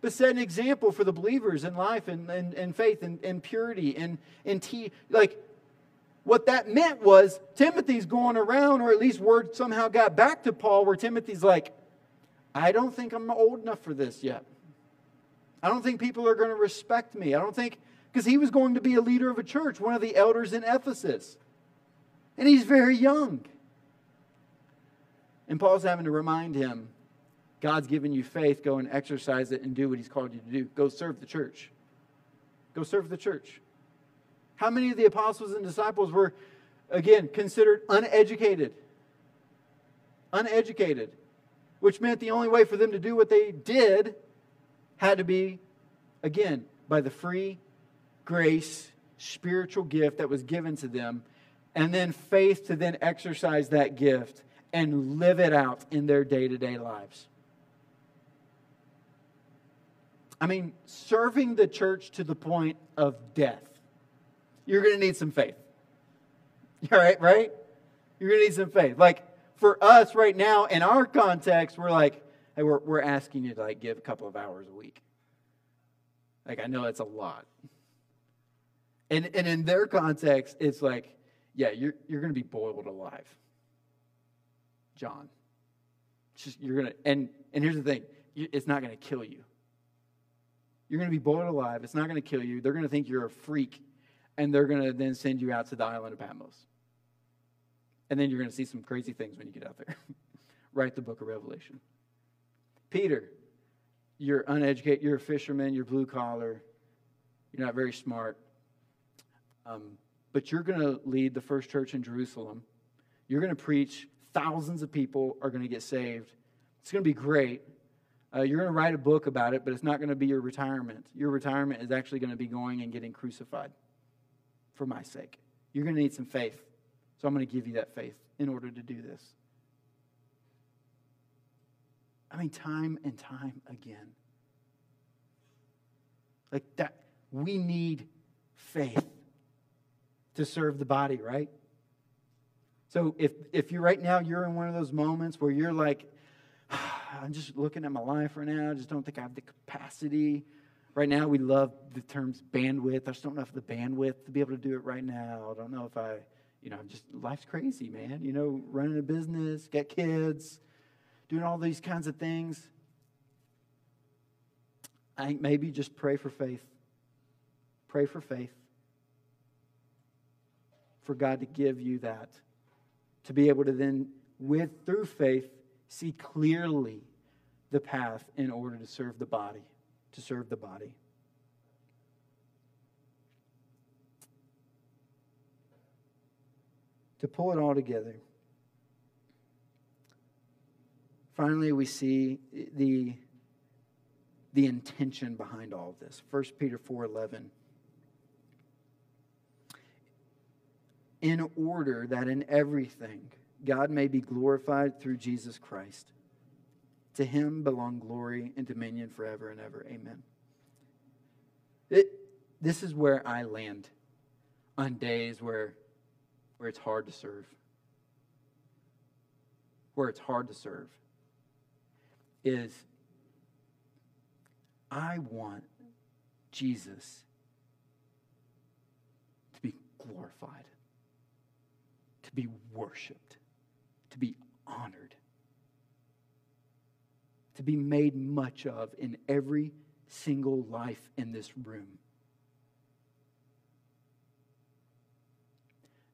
but set an example for the believers in life and, and, and faith and, and purity and, and t- like what that meant was Timothy's going around, or at least word somehow got back to Paul where Timothy's like, I don't think I'm old enough for this yet. I don't think people are going to respect me. I don't think, because he was going to be a leader of a church, one of the elders in Ephesus. And he's very young. And Paul's having to remind him God's given you faith. Go and exercise it and do what He's called you to do. Go serve the church. Go serve the church. How many of the apostles and disciples were, again, considered uneducated? Uneducated, which meant the only way for them to do what they did had to be, again, by the free grace, spiritual gift that was given to them, and then faith to then exercise that gift and live it out in their day to day lives. I mean, serving the church to the point of death. You're going to need some faith. All right, right? You're going to need some faith. Like for us right now, in our context, we're like, we're, we're asking you to like give a couple of hours a week. Like, I know that's a lot. And, and in their context, it's like, yeah, you're, you're to be boiled alive. John. Just, you're to, and, and here's the thing it's not to kill you. You're to be boiled alive. It's not to kill you. They're to think you're a freak, and they're to then send you out to the island of Patmos. And then you're to see some crazy things when you get out there. Write the book of Revelation. Peter, you're uneducated, you're a fisherman, you're blue collar, you're not very smart. Um, but you're going to lead the first church in Jerusalem. You're going to preach. Thousands of people are going to get saved. It's going to be great. Uh, you're going to write a book about it, but it's not going to be your retirement. Your retirement is actually going to be going and getting crucified for my sake. You're going to need some faith. So I'm going to give you that faith in order to do this. I mean, time and time again. Like that, we need faith to serve the body, right? So if, if you're right now, you're in one of those moments where you're like, I'm just looking at my life right now. I just don't think I have the capacity. Right now, we love the terms bandwidth. I just don't know if the bandwidth to be able to do it right now. I don't know if I, you know, I'm just life's crazy, man. You know, running a business, get kids, doing all these kinds of things. I think maybe just pray for faith. Pray for faith. For God to give you that. To be able to then, with through faith, see clearly the path in order to serve the body, to serve the body. To pull it all together. Finally, we see the, the intention behind all of this. 1 Peter 4:11. In order that in everything God may be glorified through Jesus Christ. To him belong glory and dominion forever and ever. Amen. It, this is where I land on days where, where it's hard to serve. Where it's hard to serve is I want Jesus to be glorified, to be worshiped to be honored, to be made much of in every single life in this room.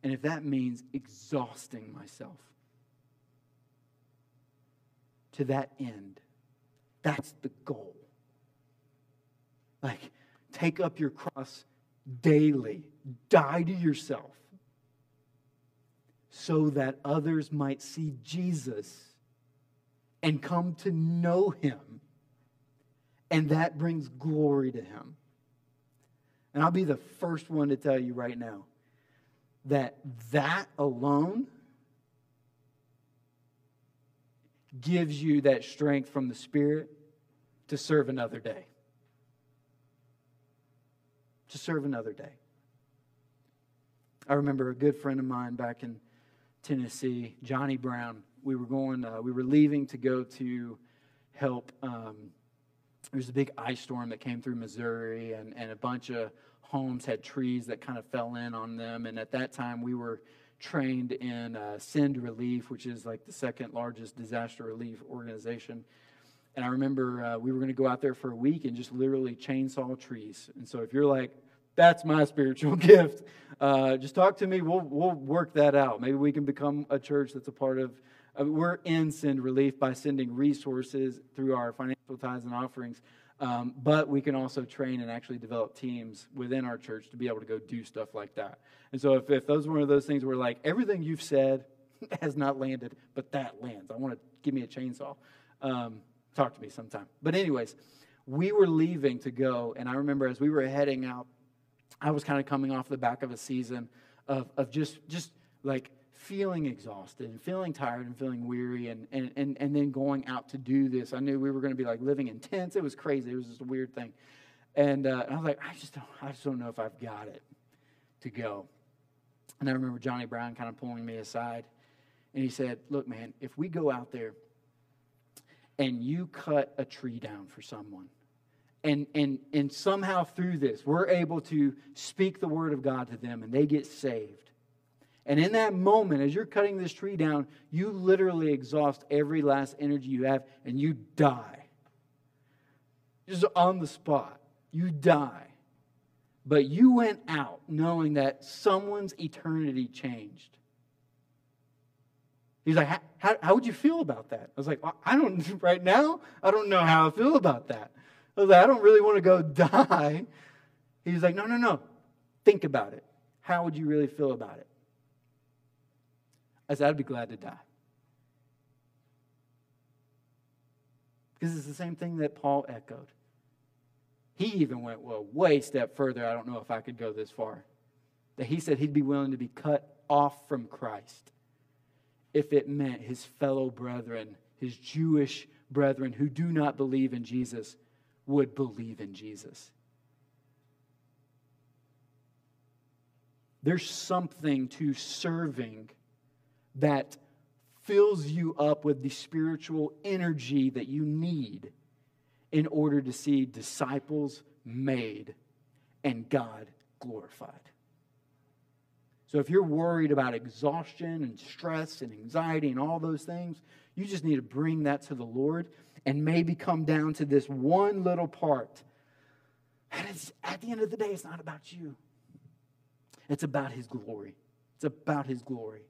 And if that means exhausting myself to that end, that's the goal. Like, take up your cross daily, die to yourself so that others might see Jesus and come to know him. And that brings glory to him. And I'll be the first one to tell you right now that that alone gives you that strength from the Spirit to serve another day. To serve another day. I remember a good friend of mine back in Tennessee, Johnny Brown. We were going, uh, we were leaving to go to help. Um, there was a big ice storm that came through Missouri, and, and a bunch of homes had trees that kind of fell in on them. And at that time, we were trained in uh, Send Relief, which is like the second largest disaster relief organization. And I remember uh, we were going to go out there for a week and just literally chainsaw trees. And so if you're like, that's my spiritual gift. Uh, just talk to me. We'll, we'll work that out. Maybe we can become a church that's a part of uh, we're in send relief by sending resources through our financial tithes and offerings. Um, but we can also train and actually develop teams within our church to be able to go do stuff like that. And so, if, if those were one of those things where, like, everything you've said has not landed, but that lands, I want to give me a chainsaw. Um, talk to me sometime. But, anyways, we were leaving to go, and I remember as we were heading out, I was kind of coming off the back of a season of, of just, just like feeling exhausted and feeling tired and feeling weary and, and, and, and then going out to do this. I knew we were going to be like living in tents. It was crazy. It was just a weird thing. And, uh, I was like, I just, don't, I just don't know if I've got it to go. And I remember Johnny Brown kind of pulling me aside. And he said, Look, man, if we go out there and you cut a tree down for someone, and, and, and somehow through this, we're able to speak the word of God to them and they get saved. And in that moment, as you're cutting this tree down, you literally exhaust every last energy you have and you die. Just on the spot, you die. But you went out knowing that someone's eternity changed. He's like, how, how would you feel about that? I was like, well, I don't, right now, I don't know how I feel about that. I was like, I don't really want to go die. He's like, no, no, no. Think about it. How would you really feel about it? I said, I'd be glad to die. Because it's the same thing that Paul echoed. He even went, well, way step further. I don't know if I could go this far. That he said he'd be willing to be cut off from Christ if it meant his fellow brethren, his Jewish brethren who do not believe in Jesus, would believe in Jesus. There's something to serving that fills you up with the spiritual energy that you need in order to see disciples made and God glorified. So if you're worried about exhaustion and stress and anxiety and all those things, you just need to bring that to the Lord and maybe come down to this one little part. And it's, at the end of the day, it's not about you, it's about His glory. It's about His glory.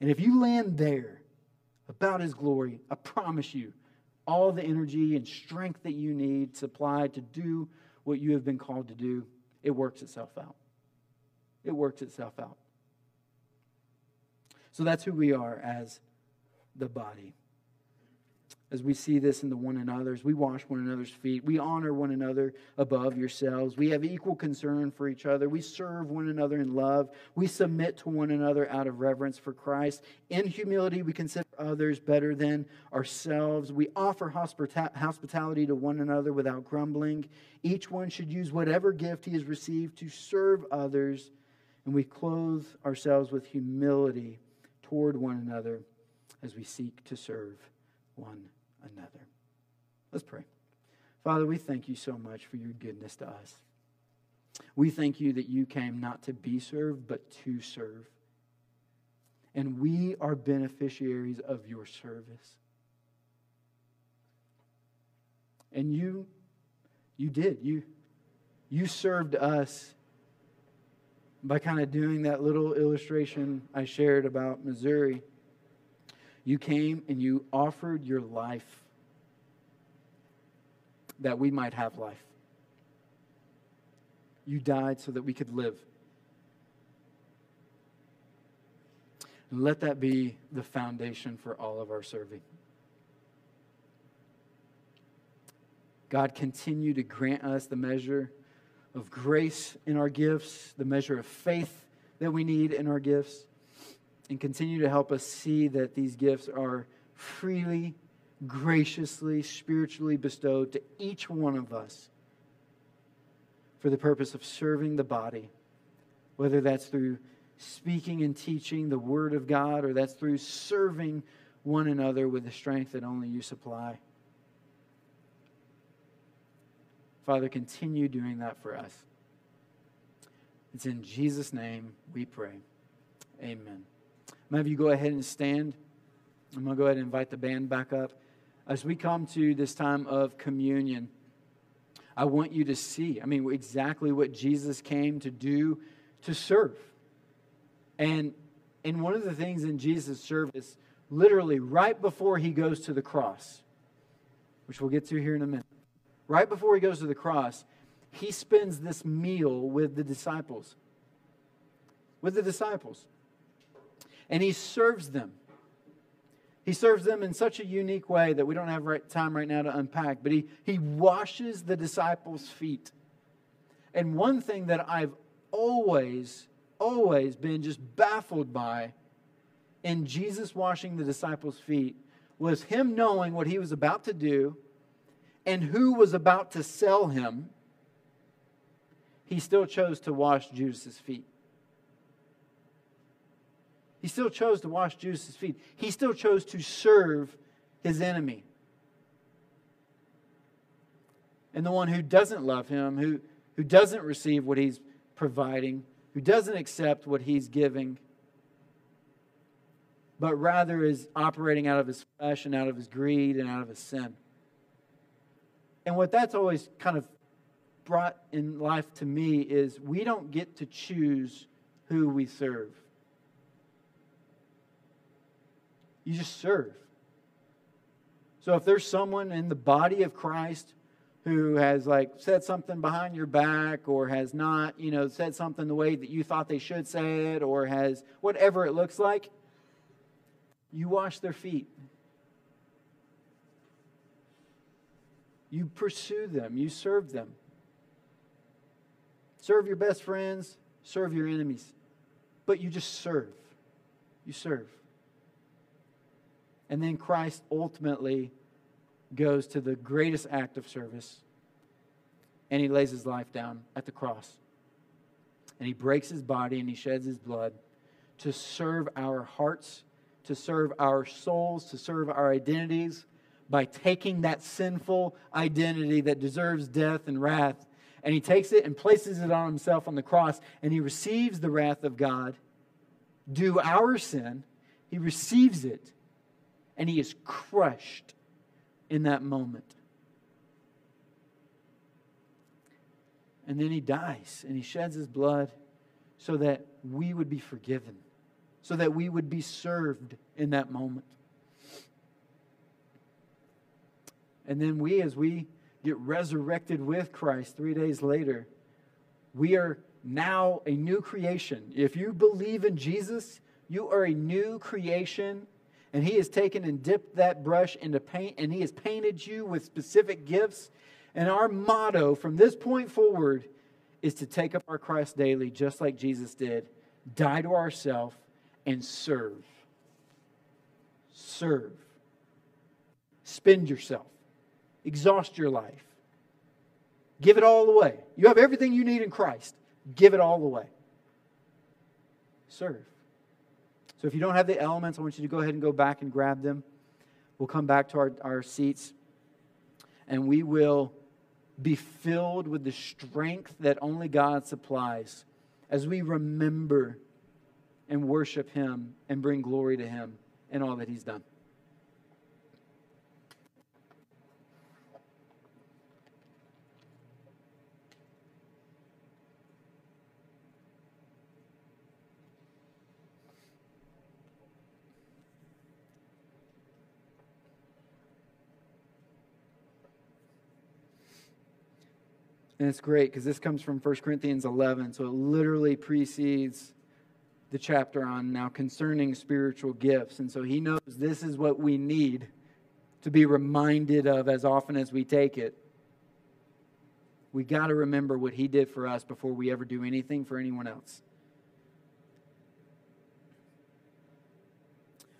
And if you land there about His glory, I promise you, all the energy and strength that you need supplied to do what you have been called to do, it works itself out. It works itself out. So that's who we are as the body as we see this in the one another's. We wash one another's feet. We honor one another above yourselves. We have equal concern for each other. We serve one another in love. We submit to one another out of reverence for Christ. In humility, we consider others better than ourselves. We offer hospitality to one another without grumbling. Each one should use whatever gift he has received to serve others. And we clothe ourselves with humility toward one another as we seek to serve one another. Let's pray. Father, we thank you so much for your goodness to us. We thank you that you came not to be served, but to serve. And we are beneficiaries of your service. And you, you did. You, you served us by kind of doing that little illustration I shared about Missouri. You came and you offered your life that we might have life. You died so that we could live. And let that be the foundation for all of our serving. God, continue to grant us the measure of grace in our gifts, the measure of faith that we need in our gifts and continue to help us see that these gifts are freely, graciously, spiritually bestowed to each one of us for the purpose of serving the body, whether that's through speaking and teaching the Word of God or that's through serving one another with the strength that only you supply. Father, continue doing that for us. It's in Jesus' name we pray. Amen. Many of you go ahead and stand. I'm going to go ahead and invite the band back up. As we come to this time of communion, I want you to see, I mean, exactly what Jesus came to do to serve. And, and one of the things in Jesus' service literally right before he goes to the cross, which we'll get to here in a minute, right before he goes to the cross, he spends this meal with the disciples. With the disciples. And he serves them. He serves them in such a unique way that we don't have right, time right now to unpack, but he, he washes the disciples' feet. And one thing that I've always, always been just baffled by in Jesus washing the disciples' feet was him knowing what he was about to do and who was about to sell him. He still chose to wash Judas's feet. He still chose to wash Judas's feet. He still chose to serve his enemy. And the one who doesn't love him, who, who doesn't receive what he's providing, who doesn't accept what he's giving, but rather is operating out of his flesh and out of his greed and out of his sin. And what that's always kind of brought in life to me is we don't get to choose who we serve. You just serve. So if there's someone in the body of Christ who has like said something behind your back or has not, you know, said something the way that you thought they should say it or has whatever it looks like, you wash their feet. You pursue them, you serve them. Serve your best friends, serve your enemies. But you just serve. You serve. And then Christ ultimately goes to the greatest act of service and he lays his life down at the cross. And he breaks his body and he sheds his blood to serve our hearts, to serve our souls, to serve our identities by taking that sinful identity that deserves death and wrath. And he takes it and places it on himself on the cross and he receives the wrath of God due our sin. He receives it and he is crushed in that moment. And then he dies and he sheds his blood so that we would be forgiven, so that we would be served in that moment. And then we, as we get resurrected with Christ three days later, we are now a new creation. If you believe in Jesus, you are a new creation and he has taken and dipped that brush into paint and he has painted you with specific gifts. And our motto from this point forward is to take up our cross daily, just like Jesus did, die to ourselves, and serve. Serve. Spend yourself. Exhaust your life. Give it all away. You have everything you need in Christ. Give it all away. Serve. So if you don't have the elements, I want you to go ahead and go back and grab them. We'll come back to our, our seats and we will be filled with the strength that only God supplies as we remember and worship Him and bring glory to Him in all that He's done. And it's great because this comes from 1 Corinthians 11, so it literally precedes the chapter on now concerning spiritual gifts. And so he knows this is what we need to be reminded of as often as we take it. We got to remember what he did for us before we ever do anything for anyone else.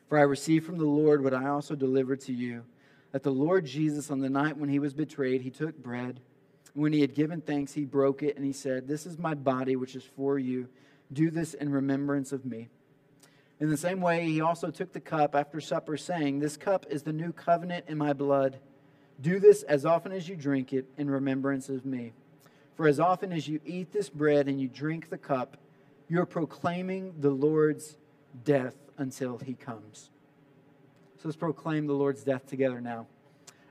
For I received from the Lord what I also delivered to you that the Lord Jesus, on the night when he was betrayed, he took bread. When he had given thanks, he broke it and he said, This is my body, which is for you. Do this in remembrance of me. In the same way, he also took the cup after supper, saying, This cup is the new covenant in my blood. Do this as often as you drink it in remembrance of me. For as often as you eat this bread and you drink the cup, you are proclaiming the Lord's death until he comes. So let's proclaim the Lord's death together now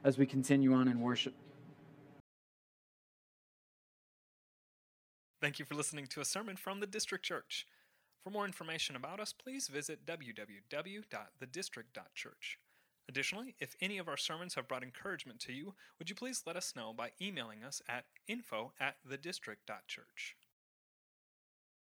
as we continue on in worship. Thank you for listening to a sermon from the District Church. For more information about us, please visit www.thedistrict.church. Additionally, if any of our sermons have brought encouragement to you, would you please let us know by emailing us at info at thedistrict.church.